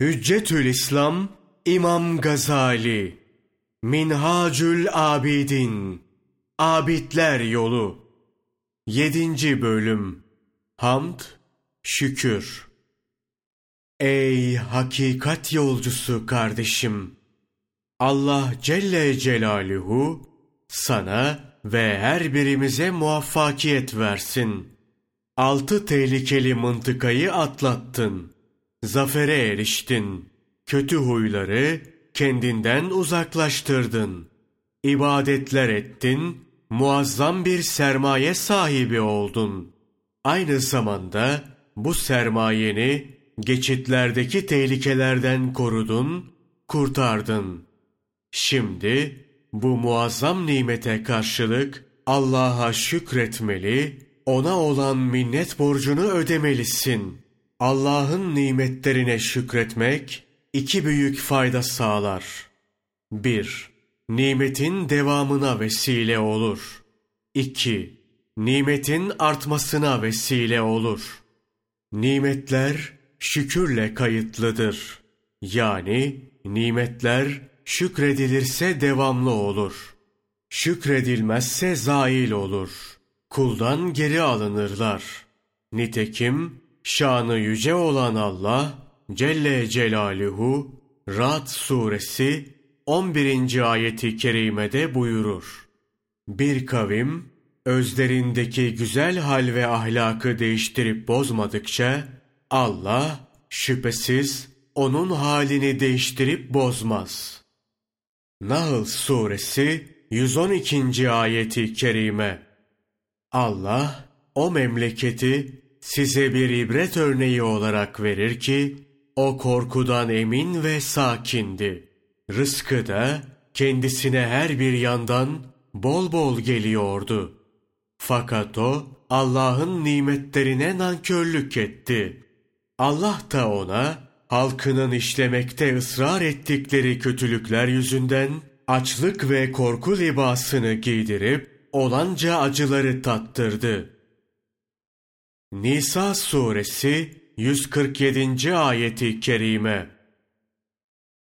Hüccetül İslam İmam Gazali Minhacül Abidin Abidler Yolu 7. Bölüm Hamd Şükür Ey hakikat yolcusu kardeşim! Allah Celle Celaluhu sana ve her birimize muvaffakiyet versin. Altı tehlikeli mıntıkayı atlattın. Zafere eriştin. Kötü huyları kendinden uzaklaştırdın. İbadetler ettin, muazzam bir sermaye sahibi oldun. Aynı zamanda bu sermayeni geçitlerdeki tehlikelerden korudun, kurtardın. Şimdi bu muazzam nimete karşılık Allah'a şükretmeli, ona olan minnet borcunu ödemelisin. Allah'ın nimetlerine şükretmek iki büyük fayda sağlar. 1. Nimetin devamına vesile olur. 2. Nimetin artmasına vesile olur. Nimetler şükürle kayıtlıdır. Yani nimetler şükredilirse devamlı olur. Şükredilmezse zail olur. Kuldan geri alınırlar. Nitekim şanı yüce olan Allah Celle Celaluhu Rad suresi 11. ayeti kerimede buyurur. Bir kavim özlerindeki güzel hal ve ahlakı değiştirip bozmadıkça Allah şüphesiz onun halini değiştirip bozmaz. Nahl suresi 112. ayeti kerime Allah o memleketi size bir ibret örneği olarak verir ki o korkudan emin ve sakindi. Rızkı da kendisine her bir yandan bol bol geliyordu. Fakat o Allah'ın nimetlerine nankörlük etti. Allah da ona halkının işlemekte ısrar ettikleri kötülükler yüzünden açlık ve korku libasını giydirip olanca acıları tattırdı. Nisa suresi 147. ayeti kerime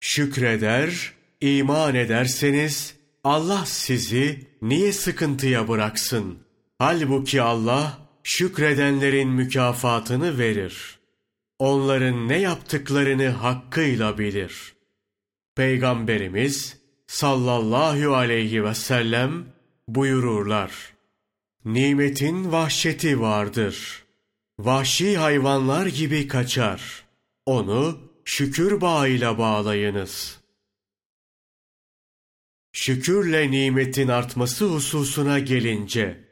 Şükreder, iman ederseniz Allah sizi niye sıkıntıya bıraksın? Halbuki Allah şükredenlerin mükafatını verir. Onların ne yaptıklarını hakkıyla bilir. Peygamberimiz sallallahu aleyhi ve sellem buyururlar. Nimetin vahşeti vardır.'' Vahşi hayvanlar gibi kaçar. Onu şükür bağıyla bağlayınız. Şükürle nimetin artması hususuna gelince,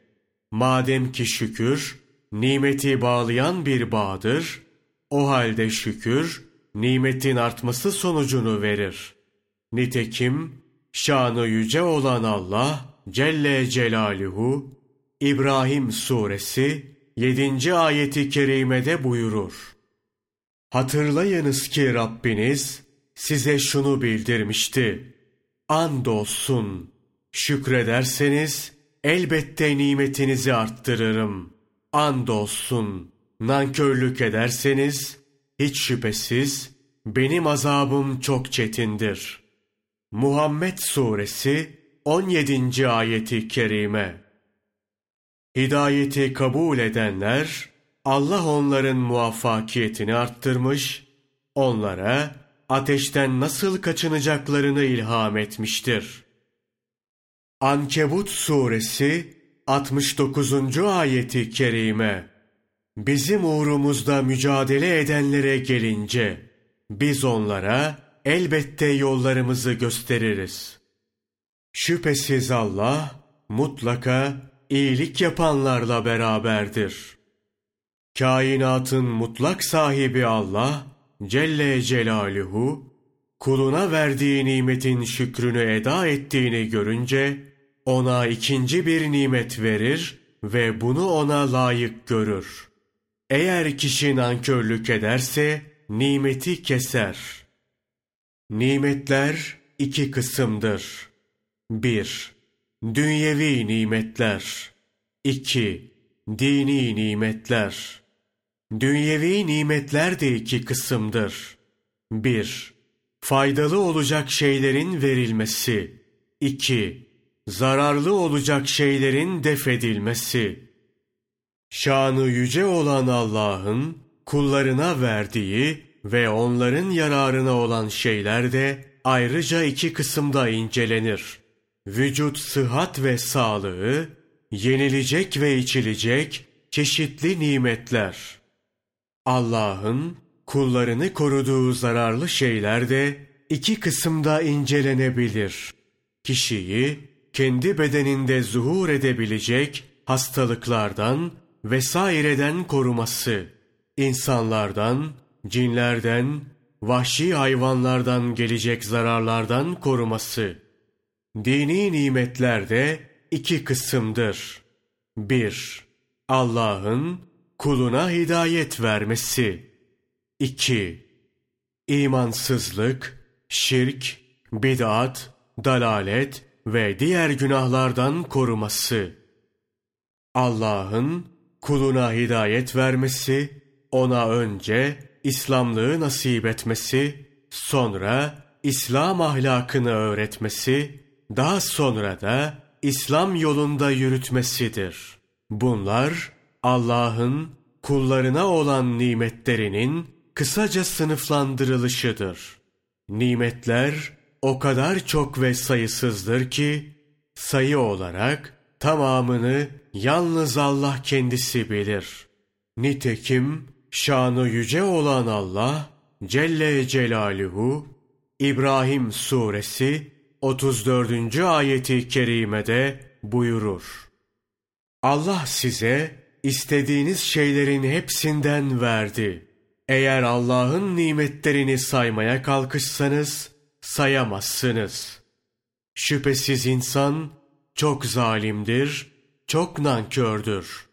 madem ki şükür, nimeti bağlayan bir bağdır, o halde şükür, nimetin artması sonucunu verir. Nitekim, şanı yüce olan Allah, Celle Celaluhu, İbrahim Suresi 7. ayeti kerimede buyurur. Hatırlayınız ki Rabbiniz size şunu bildirmişti. Andolsun şükrederseniz elbette nimetinizi arttırırım. Andolsun nankörlük ederseniz hiç şüphesiz benim azabım çok çetindir. Muhammed Suresi 17. ayeti kerime Hidayeti kabul edenler, Allah onların muvaffakiyetini arttırmış, onlara ateşten nasıl kaçınacaklarını ilham etmiştir. Ankebut suresi 69. ayeti kerime Bizim uğrumuzda mücadele edenlere gelince, biz onlara elbette yollarımızı gösteririz. Şüphesiz Allah mutlaka iyilik yapanlarla beraberdir. Kainatın mutlak sahibi Allah Celle Celaluhu kuluna verdiği nimetin şükrünü eda ettiğini görünce ona ikinci bir nimet verir ve bunu ona layık görür. Eğer kişi nankörlük ederse nimeti keser. Nimetler iki kısımdır. 1. Dünyevi nimetler 2. Dini nimetler Dünyevi nimetler de iki kısımdır. 1. Faydalı olacak şeylerin verilmesi. 2. Zararlı olacak şeylerin defedilmesi. Şanı yüce olan Allah'ın kullarına verdiği ve onların yararına olan şeyler de ayrıca iki kısımda incelenir. Vücut sıhhat ve sağlığı, yenilecek ve içilecek çeşitli nimetler. Allah'ın kullarını koruduğu zararlı şeyler de iki kısımda incelenebilir. Kişiyi kendi bedeninde zuhur edebilecek hastalıklardan vesaireden koruması, insanlardan, cinlerden, vahşi hayvanlardan gelecek zararlardan koruması. Dini nimetler de iki kısımdır. 1. Allah'ın kuluna hidayet vermesi. 2. İmansızlık, şirk, bid'at, dalalet ve diğer günahlardan koruması. Allah'ın kuluna hidayet vermesi, ona önce İslamlığı nasip etmesi, sonra İslam ahlakını öğretmesi, daha sonra da İslam yolunda yürütmesidir. Bunlar Allah'ın kullarına olan nimetlerinin kısaca sınıflandırılışıdır. Nimetler o kadar çok ve sayısızdır ki sayı olarak tamamını yalnız Allah kendisi bilir. Nitekim şanı yüce olan Allah Celle Celaluhu İbrahim suresi 34. ayeti kerimede buyurur. Allah size istediğiniz şeylerin hepsinden verdi. Eğer Allah'ın nimetlerini saymaya kalkışsanız sayamazsınız. Şüphesiz insan çok zalimdir, çok nankördür.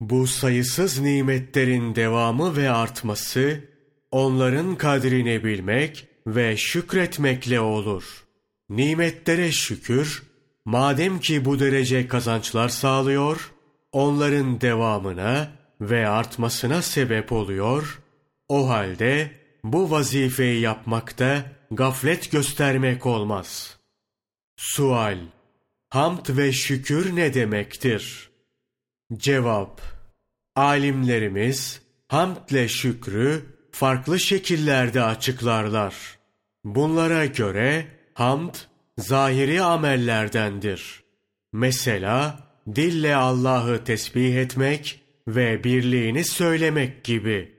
Bu sayısız nimetlerin devamı ve artması, onların kadrini bilmek ve şükretmekle olur. Nimetlere şükür, madem ki bu derece kazançlar sağlıyor, onların devamına ve artmasına sebep oluyor, o halde bu vazifeyi yapmakta gaflet göstermek olmaz. Sual Hamd ve şükür ne demektir? Cevap Alimlerimiz hamdle şükrü farklı şekillerde açıklarlar. Bunlara göre hamd zahiri amellerdendir. Mesela dille Allah'ı tesbih etmek ve birliğini söylemek gibi.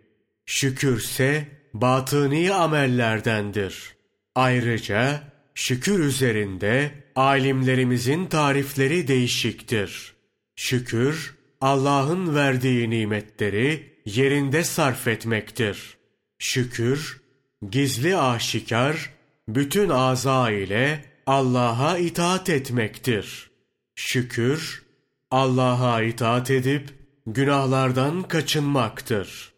Şükürse batıni amellerdendir. Ayrıca şükür üzerinde alimlerimizin tarifleri değişiktir. Şükür, Allah'ın verdiği nimetleri yerinde sarf etmektir. Şükür, gizli aşikar, bütün aza ile Allah'a itaat etmektir. Şükür, Allah'a itaat edip günahlardan kaçınmaktır.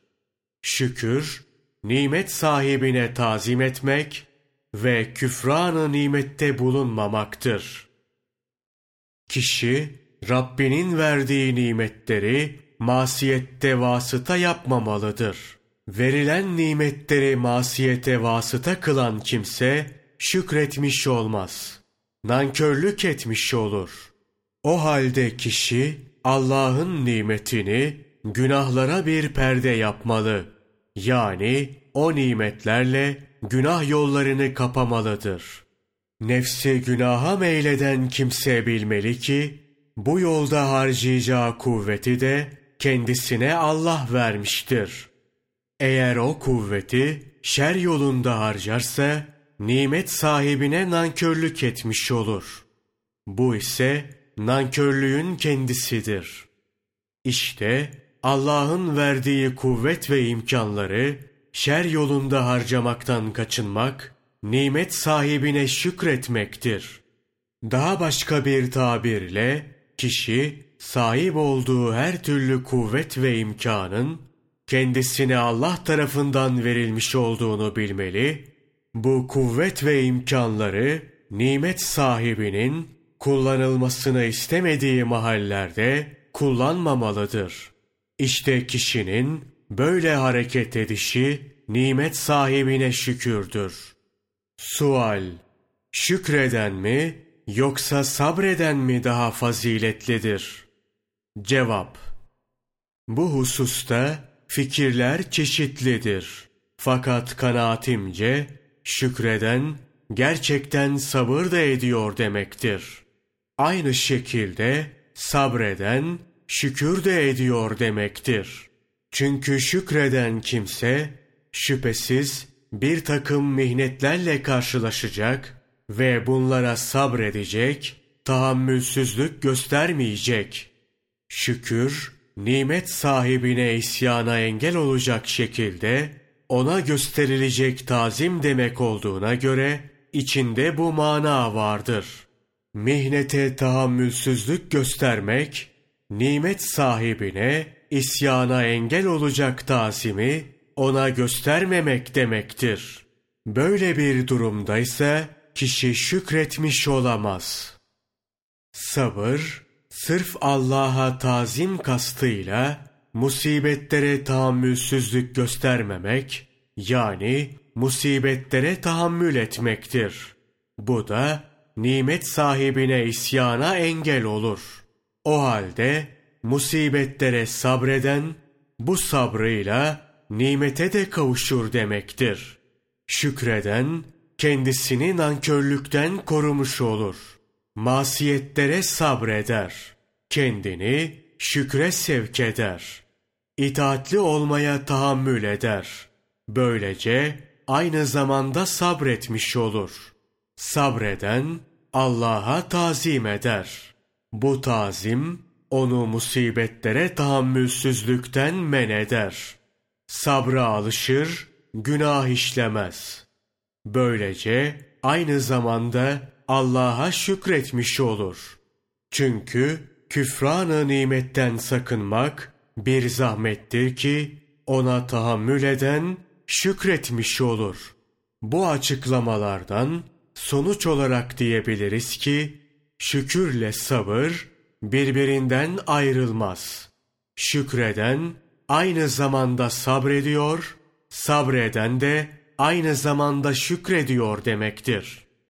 Şükür, nimet sahibine tazim etmek ve küfranı nimette bulunmamaktır. Kişi, Rabbinin verdiği nimetleri masiyette vasıta yapmamalıdır. Verilen nimetleri masiyete vasıta kılan kimse şükretmiş olmaz. Nankörlük etmiş olur. O halde kişi Allah'ın nimetini günahlara bir perde yapmalı. Yani o nimetlerle günah yollarını kapamalıdır. Nefsi günaha meyleden kimse bilmeli ki, bu yolda harcayacağı kuvveti de kendisine Allah vermiştir. Eğer o kuvveti şer yolunda harcarsa, nimet sahibine nankörlük etmiş olur. Bu ise nankörlüğün kendisidir. İşte Allah'ın verdiği kuvvet ve imkanları şer yolunda harcamaktan kaçınmak, nimet sahibine şükretmektir. Daha başka bir tabirle, kişi sahip olduğu her türlü kuvvet ve imkanın kendisine Allah tarafından verilmiş olduğunu bilmeli, bu kuvvet ve imkanları nimet sahibinin kullanılmasını istemediği mahallerde kullanmamalıdır. İşte kişinin böyle hareket edişi nimet sahibine şükürdür. Sual Şükreden mi yoksa sabreden mi daha faziletlidir? Cevap Bu hususta fikirler çeşitlidir. Fakat kanaatimce şükreden gerçekten sabır da ediyor demektir. Aynı şekilde sabreden şükür de ediyor demektir. Çünkü şükreden kimse şüphesiz bir takım mihnetlerle karşılaşacak ve bunlara sabredecek, tahammülsüzlük göstermeyecek. Şükür, nimet sahibine isyana engel olacak şekilde ona gösterilecek tazim demek olduğuna göre içinde bu mana vardır. Mihnete tahammülsüzlük göstermek, nimet sahibine isyana engel olacak tazimi ona göstermemek demektir. Böyle bir durumdaysa kişi şükretmiş olamaz. Sabır, sırf Allah'a tazim kastıyla musibetlere tahammülsüzlük göstermemek, yani musibetlere tahammül etmektir. Bu da nimet sahibine isyana engel olur. O halde musibetlere sabreden bu sabrıyla nimete de kavuşur demektir. Şükreden kendisini nankörlükten korumuş olur. Masiyetlere sabreder. Kendini şükre sevk eder. İtaatli olmaya tahammül eder. Böylece aynı zamanda sabretmiş olur. Sabreden Allah'a tazim eder. Bu tazim onu musibetlere tahammülsüzlükten men eder. Sabra alışır, günah işlemez. Böylece aynı zamanda Allah'a şükretmiş olur. Çünkü küfranı nimetten sakınmak bir zahmettir ki ona tahammül eden şükretmiş olur. Bu açıklamalardan sonuç olarak diyebiliriz ki şükürle sabır birbirinden ayrılmaz. Şükreden aynı zamanda sabrediyor, sabreden de aynı zamanda şükrediyor demektir.